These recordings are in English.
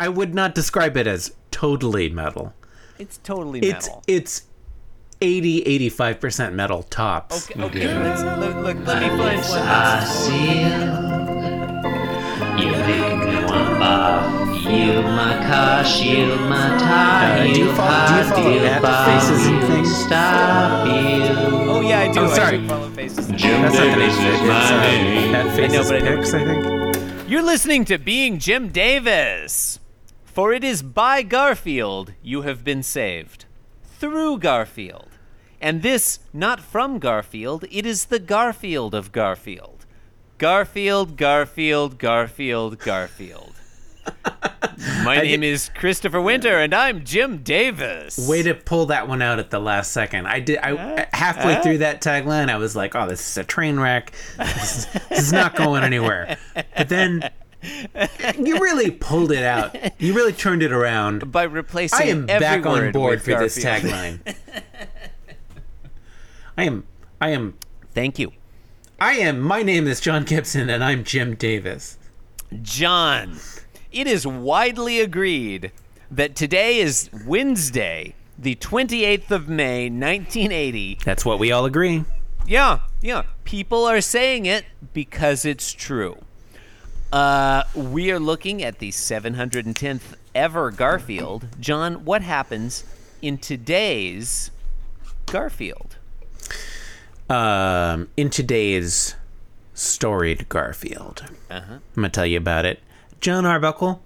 I would not describe it as totally metal. It's totally metal. it's 80 85% metal tops. okay, okay. Let's, look, look, let me find one. I seal. You make me want bath. Yield my car, shield my tie. Uh, do you follow- do you follow yield at Faces and Things? Stop you. Oh yeah, I do. Oh, I sorry. do follow faces. Jim That's not the Davis name is it. It's, my uh, name. At Faces but I know- Picks, I think. You're listening to Being Jim Davis. For it is by Garfield you have been saved. Through Garfield. And this, not from Garfield, it is the Garfield of Garfield. Garfield, Garfield, Garfield, Garfield. My name is Christopher Winter, and I'm Jim Davis. Way to pull that one out at the last second. I did. I halfway through that tagline, I was like, "Oh, this is a train wreck. This is, this is not going anywhere." But then you really pulled it out. You really turned it around. by replacing I am every back on board for this tagline. I am. I am. Thank you. I am. My name is John Gibson, and I'm Jim Davis. John, it is widely agreed that today is Wednesday, the 28th of May, 1980. That's what we all agree. Yeah, yeah. People are saying it because it's true. Uh, we are looking at the 710th ever Garfield. John, what happens in today's Garfield? Um, in today's storied Garfield, Uh-huh. I'm gonna tell you about it. John Arbuckle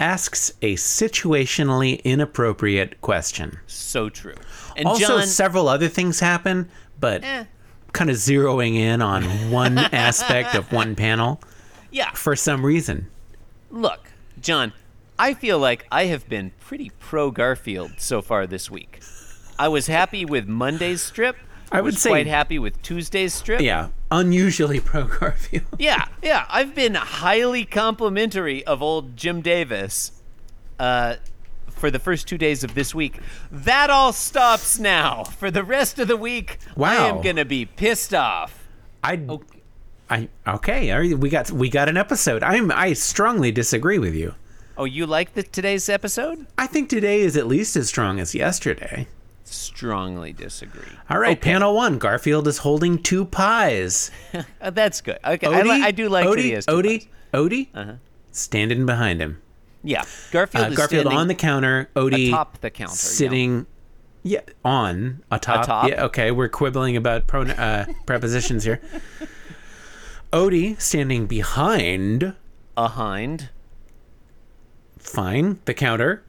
asks a situationally inappropriate question. So true. And also, John, several other things happen, but Eh. kind of zeroing in on one aspect of one panel yeah, for some reason. Look, John, I feel like I have been pretty pro Garfield so far this week. I was happy with Monday's strip. I would was say- quite happy with Tuesday's strip. Yeah, unusually pro Garfield. yeah, yeah. I've been highly complimentary of old Jim Davis uh, for the first two days of this week. That all stops now. For the rest of the week, I am gonna be pissed off. I, I okay. We got we got an episode. I'm I strongly disagree with you. Oh, you like the, today's episode? I think today is at least as strong as yesterday. Strongly disagree. All right, panel one. Garfield is holding two pies. Uh, that's good. Okay, I, li- I do like Odie, Odie, pies. Odie, standing behind him. Yeah, Garfield Uh, Garfield on the counter. Odie atop the counter. yeah. sitting. Yeah, on atop. Atop? Yeah, okay. We're quibbling about pro, uh, prepositions here. Odie standing behind. behind. Fine, the counter.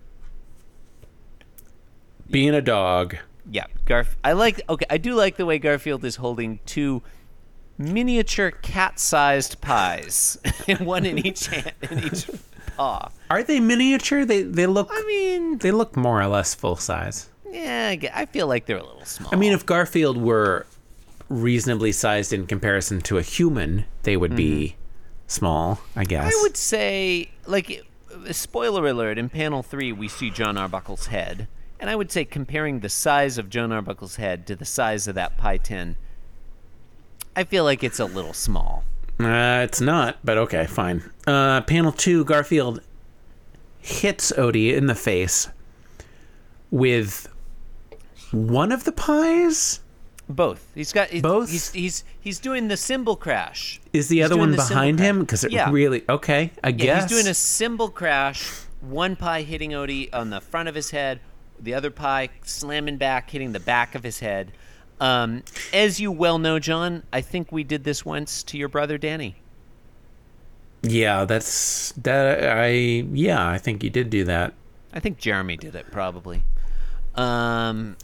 Being a dog. Yeah, Garf. I like. Okay, I do like the way Garfield is holding two miniature cat-sized pies, one in each hand, in each paw. Are they miniature? They they look. I mean, They look more or less full size. yeah, I I feel like they're a little small. I mean, if Garfield were reasonably sized in comparison to a human, they would be small, I guess. I would say, like, spoiler alert, in panel three, we see John Arbuckle's head. And I would say, comparing the size of John Arbuckle's head to the size of that pie tin, I feel like it's a little small. Uh, it's not, but okay, fine. Uh, panel two, Garfield hits Odie in the face with one of the pies. Both. He's got he's, Both? He's he's he's doing the cymbal crash. Is the He's other one the behind him? Because it Yeah. really okay. I Yeah, guess he's doing a cymbal crash. One pie hitting Odie on the front of his head. The other pie slamming back, hitting the back of his head. Um, as you well know, John, I think we did this once to your brother Danny. Yeah, that's that. I yeah, I think you did do that. I think Jeremy did it probably. Um,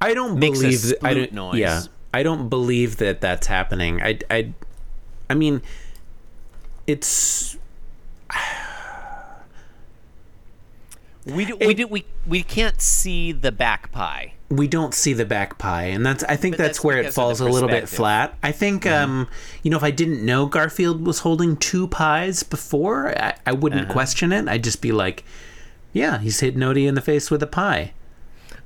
I don't believe that. I don't, noise. Yeah, I don't believe that that's happening. I, I, I mean, it's we do, we do, we we can't see the back pie. we don't see the back pie, and that's. I think that's, that's where it because of the falls a little bit flat. I think, um, you know, if I didn't know Garfield was holding two pies before, I, I wouldn't Uh-huh. question it. I'd just be like, yeah, he's hitting Odie in the face with a pie.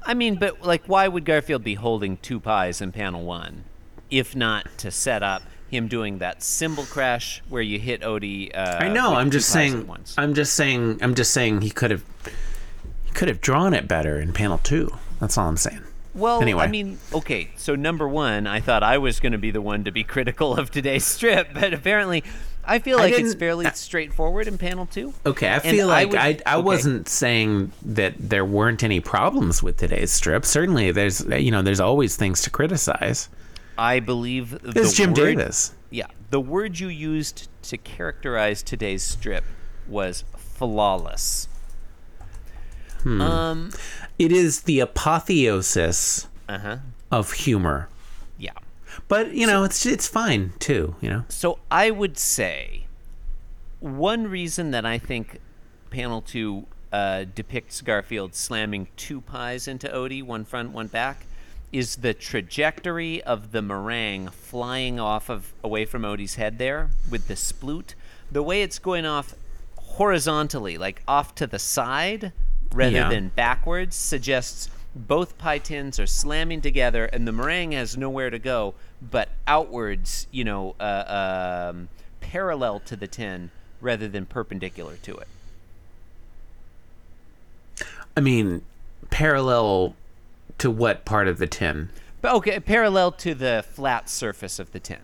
I mean, but like, why would Garfield be holding two pies in panel one, if not to set up him doing that cymbal crash where you hit Odie. Uh, I know. I'm just saying. once. I'm just saying. I'm just saying he could have. He could have drawn it better in panel two. That's all I'm saying. Well, Anyway. I mean, okay. So number one, I thought I was going to be the one to be critical of today's strip, but apparently, I feel I like it's didn't- fairly straightforward in panel two. Okay, I And feel like would- I, I okay. wasn't saying that there weren't any problems with today's strip. Certainly, there's you know there's always things to criticize. I believe the It's Jim word, Davis. Yeah, the word you used to characterize today's strip was flawless. Um. It is the apotheosis Uh huh. of humor. But you know it's it's fine too. You know. So I would say one reason that I think panel two uh, depicts Garfield slamming two pies into Odie, one front, one back, is the trajectory of the meringue flying off of away from Odie's head there with the sploot. The way it's going off horizontally, like off to the side rather Yeah. than backwards, suggests both pie tins are slamming together and the meringue has nowhere to go but outwards, you know, uh, um, parallel to the tin rather than perpendicular to it. I mean, parallel to what part of the tin? But okay, parallel to the flat surface of the tin.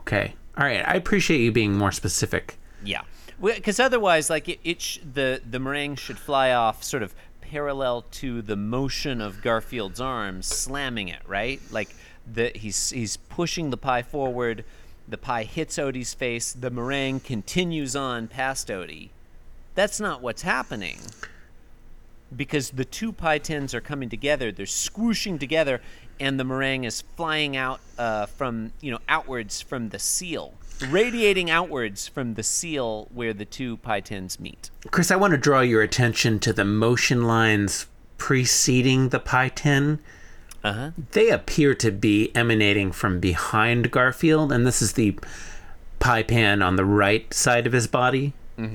Okay. All right. I appreciate you being more specific. Yeah, because otherwise, like it, it sh- the the meringue should fly off sort of parallel to the motion of Garfield's arms slamming it, right? Like the he's he's pushing the pie forward. The pie hits Odie's face. The meringue continues on past Odie. That's not what's happening. Because the two pie tins are coming together, they're squooshing together, and the meringue is flying out uh, from you know outwards from the seal, radiating outwards from the seal where the two pie tins meet. Chris, I want to draw your attention to the motion lines preceding the pie tin. Uh huh. They appear to be emanating from behind Garfield, and this is the pie pan on the right side of his body.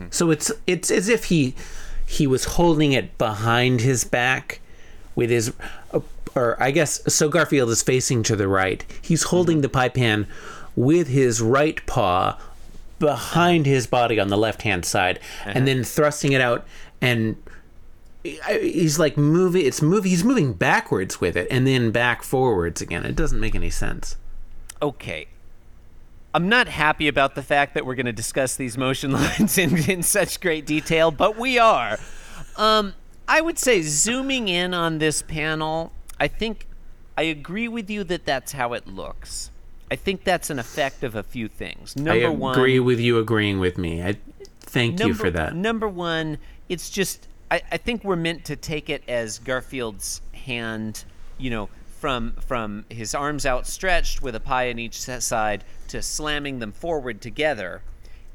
So it's it's as if he he was holding it behind his back with his uh, or I guess so Garfield is facing to the right. He's holding the pie pan with his right paw behind his body on the left hand side and then thrusting it out and he's like moving it's moving he's moving backwards with it and then back forwards again it doesn't make any sense Okay. I'm not happy about the fact that we're going to discuss these motion lines in, in such great detail, but we are. Um, I would say zooming in on this panel, I think I agree with you that that's how it looks. I think that's an effect of a few things. Number one, i one, agree with you agreeing with me i thank you for that Number one, it's just I, I think we're meant to take it as Garfield's hand, you know, from from his arms outstretched with a pie on each side to slamming them forward together.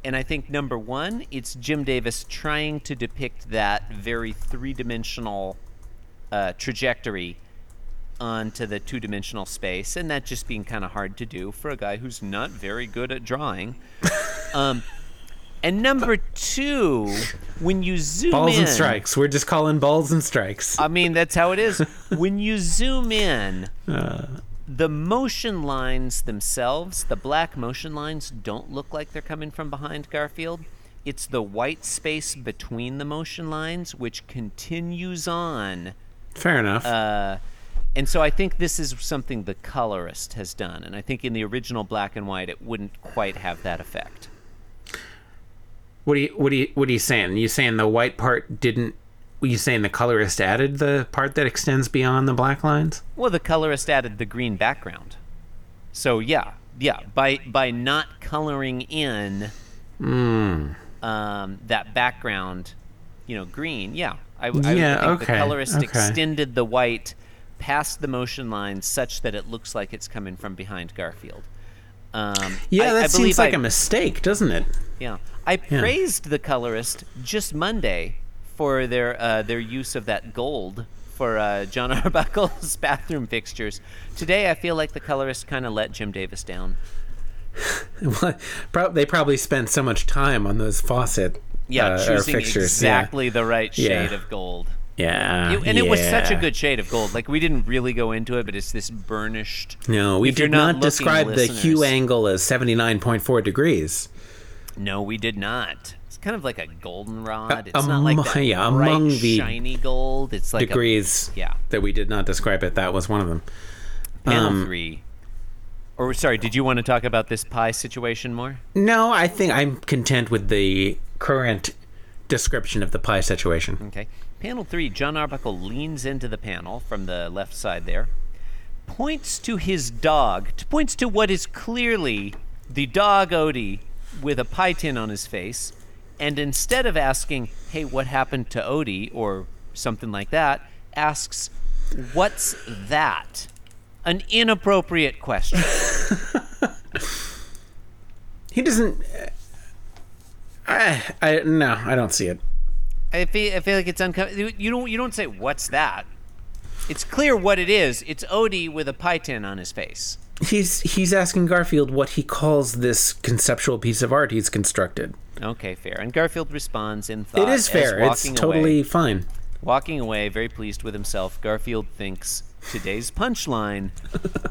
And I think number one, it's Jim Davis trying to depict that very three-dimensional uh, trajectory onto the two-dimensional space, and that just being kind of hard to do for a guy who's not very good at drawing. um, and number two, when you zoom balls in, and strikes we're just calling balls and strikes I mean, that's how it is. when you zoom in, Uh. the motion lines themselves, the black motion lines, don't look like they're coming from behind Garfield. It's the white space between the motion lines which continues on. fair enough Uh, and so I think this is something the colorist has done. And I think in the original black and white, it wouldn't quite have that effect. what are you what are you what are you saying you saying the white part didn't were you saying the colorist added the part that extends beyond the black lines Well, the colorist added the green background. So yeah, yeah. By by not coloring in Hmm. um, that background, you know, green. Yeah, I, would Yeah, think okay, the colorist okay. extended the white past the motion lines such that it looks like it's coming from behind Garfield. Um, yeah I- that I seems like I- a mistake doesn't it yeah, I praised the colorist just Monday for their uh, their use of that gold for uh, John Arbuckle's bathroom fixtures. Today, I feel like the colorist kind of let Jim Davis down. They probably spent so much time on those faucet Yeah, uh, choosing fixtures exactly the right Yeah. shade of gold. Yeah. It- and it was such a good shade of gold. Like we didn't really go into it, but it's this burnished. No, we did not not, describe the hue angle as 79.4 degrees. No, we did not. It's kind of like a goldenrod. It's not like that yeah, bright, among the shiny gold. It's like degrees A, yeah, that we did not describe it. That was one of them. panel Um, three. Or sorry, did you want to talk about this pie situation more? No, I think I'm content with the current description of the pie situation. Okay. Panel three, John Arbuckle leans into the panel from the left side there, points to his dog, points to what is clearly the dog Odie with a pie tin on his face, and instead of asking, hey, what happened to Odie, or something like that, asks, what's that? An inappropriate question. He doesn't. uh, I, I no, I don't see it. I feel, I feel like it's uncomfortable. You don't you don't say what's that. It's clear what it is. It's Odie with a pie tin on his face. He's he's asking Garfield what he calls this conceptual piece of art he's constructed. Okay, fair. And Garfield responds in thought. It is fair. It's totally away, fine. walking away, very pleased with himself. Garfield thinks today's punchline: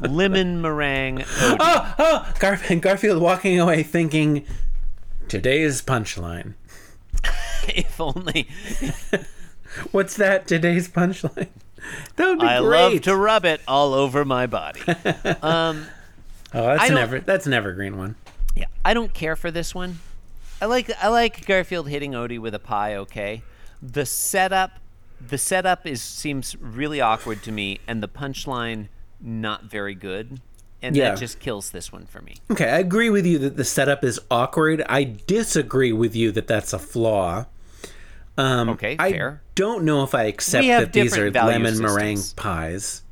lemon meringue. Odie. Ah, ah! Oh, oh! Gar- Garfield walking away thinking, today's punchline. if only What's that? Today's punchline. That would be I great. love to rub it all over my body. Um, Oh, that's I an don't- ever that's an evergreen one. Yeah, I don't care for this one. I like I like Garfield hitting Odie with a pie. Okay, the setup, the setup is seems really awkward to me, and the punchline not very good, and Yeah. that just kills this one for me. Okay, I agree with you that the setup is awkward. I disagree with you that that's a flaw. Um, Okay, I fair. don't know if I accept that these are lemon systems. meringue pies.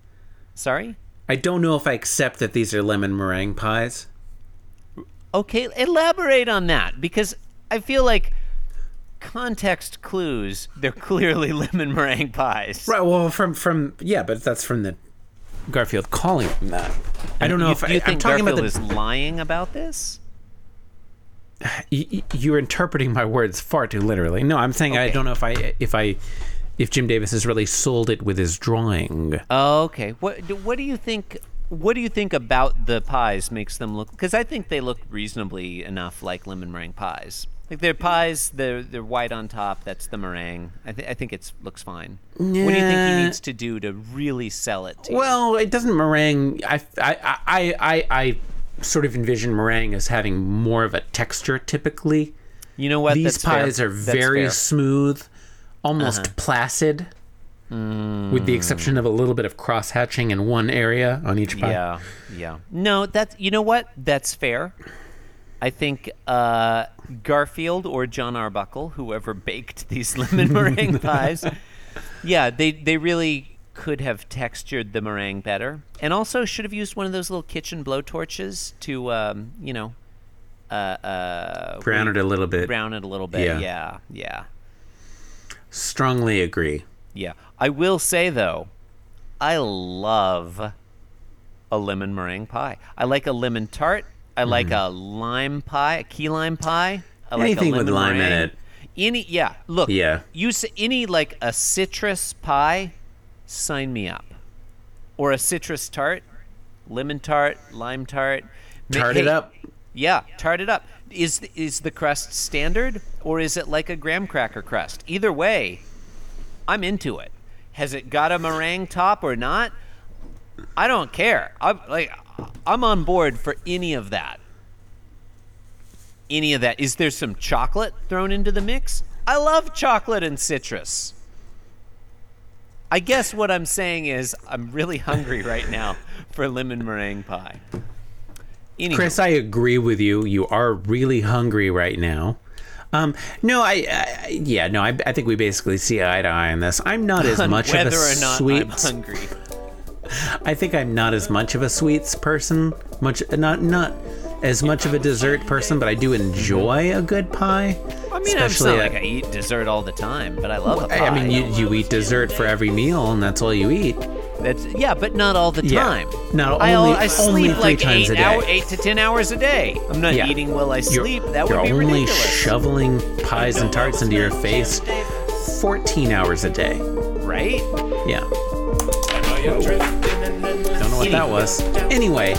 Sorry. I don't know if I accept that these are lemon meringue pies. Okay, elaborate on that because I feel like context clues. They're clearly lemon meringue pies. Right. Well, from from yeah, but that's from the Garfield calling them that. I don't know you, if do I, you I'm think talking Garfield about the. is lying about this? you're interpreting my words far too literally. No, I'm saying I don't know if I if I if Jim Davis has really sold it with his drawing. Oh, okay. What do- what do you think? What do you think about the pies makes them look? Because I think they look reasonably enough like lemon meringue pies. Like they're pies, they're they're white on top. That's the meringue. I, th- I think it looks fine. What do you think he needs to do to really sell it to you? Well, it doesn't meringue. I, I, I, I, I sort of envision meringue as having more of a texture typically. You know what? These That's fair. pies are That's very fair. Uh-huh. smooth, almost placid, Mm. with the exception of a little bit of cross hatching in one area on each pie. Yeah, yeah. No, that's you know what? That's fair. I think uh, Garfield or John Arbuckle, whoever baked these lemon meringue pies, yeah, they they really could have textured the meringue better, and also should have used one of those little kitchen blowtorches to, um, you know, uh, uh, Brown it a little bit. brown it a little bit. Yeah. yeah, yeah. Strongly agree. Yeah. I will say though, I love a lemon meringue pie. I like a lemon tart. I like a lime pie, a key lime pie. I like a Mm-hmm. Anything with lemon lime in it. Any yeah, look. Yeah. Use any like a citrus pie, sign me up. Or a citrus tart, lemon tart, lime tart. Tart it up. yeah, tart it up. Is is the crust standard or is it like a graham cracker crust? Either way, I'm into it. Has it got a meringue top or not? I don't care. I'm like I'm on board for any of that. Any of that. Is there some chocolate thrown into the mix? I love chocolate and citrus. I guess what I'm saying is I'm really hungry right now for lemon meringue pie. Chris, I agree with you. You are really hungry right now. Um, no, I, I yeah, no, I, I think we basically see eye to eye on this. I'm not as much of a sweet. I'm hungry. I think I'm not as much of a sweets person. Much not not as much of a dessert person, but I do enjoy a good pie. I mean, I'm not at- like I eat dessert all the time, but I love a pie. I I mean, you, you eat dessert for every meal, and that's all you eat. That's yeah, but not all the Yeah. time. No, I, only- I sleep only three like times eight a day. hour, eight to ten hours a day. I'm not Yeah. eating while I sleep. You're, sleep. that you're only shoveling pies and tarts into your face 14 hours a day. right? Yeah. Don't know what that was. Anyway,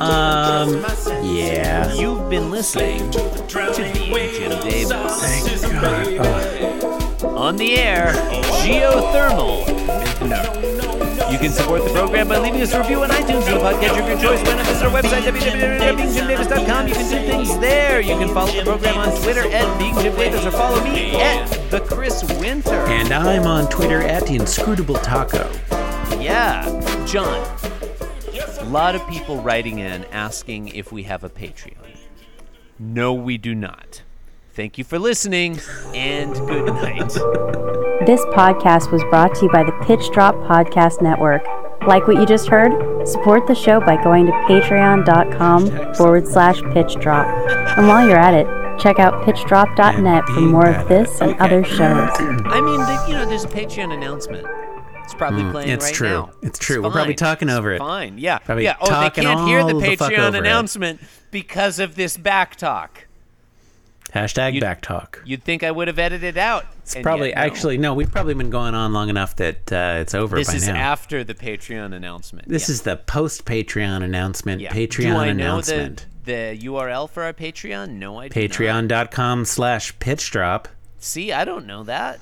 um, yeah. You've been listening to Being Jim Davis. Thank God. On the air, geothermal. You can support the program by leaving us a review on iTunes or the podcast of your choice. Why not visit our website, www.beingjimdavis.com. You can do things there. You can follow the program on Twitter at Being Jim Davis or follow me at The Chris Winter. And I'm on Twitter at the Inscrutable Taco. Yeah, John. A lot of people writing in asking if we have a Patreon. No, we do not. Thank you for listening, and good night. This podcast was brought to you by the Pitch Drop Podcast Network. Like what you just heard? Support the show by going to patreon.com forward slash pitch drop. And while you're at it, check out pitchdrop.net for more of this and Okay. other shows. I mean, you know, there's a Patreon announcement. It's probably playing Mm, it's right true. now. It's true. We're probably talking It's over it. Fine. Yeah. Probably yeah. Oh, they can't hear the all the Patreon it. announcement because of this back talk. Hashtag You- back talk. You'd think I would have edited out. It's probably yet no. actually no. We've probably been going on long enough that uh, it's over This by is now. after the Patreon announcement. this yeah. is the post Patreon announcement. yeah. Patreon Do I know the the URL for our Patreon? No, I do not. Patreon.com slash pitch drop. See, I don't know that.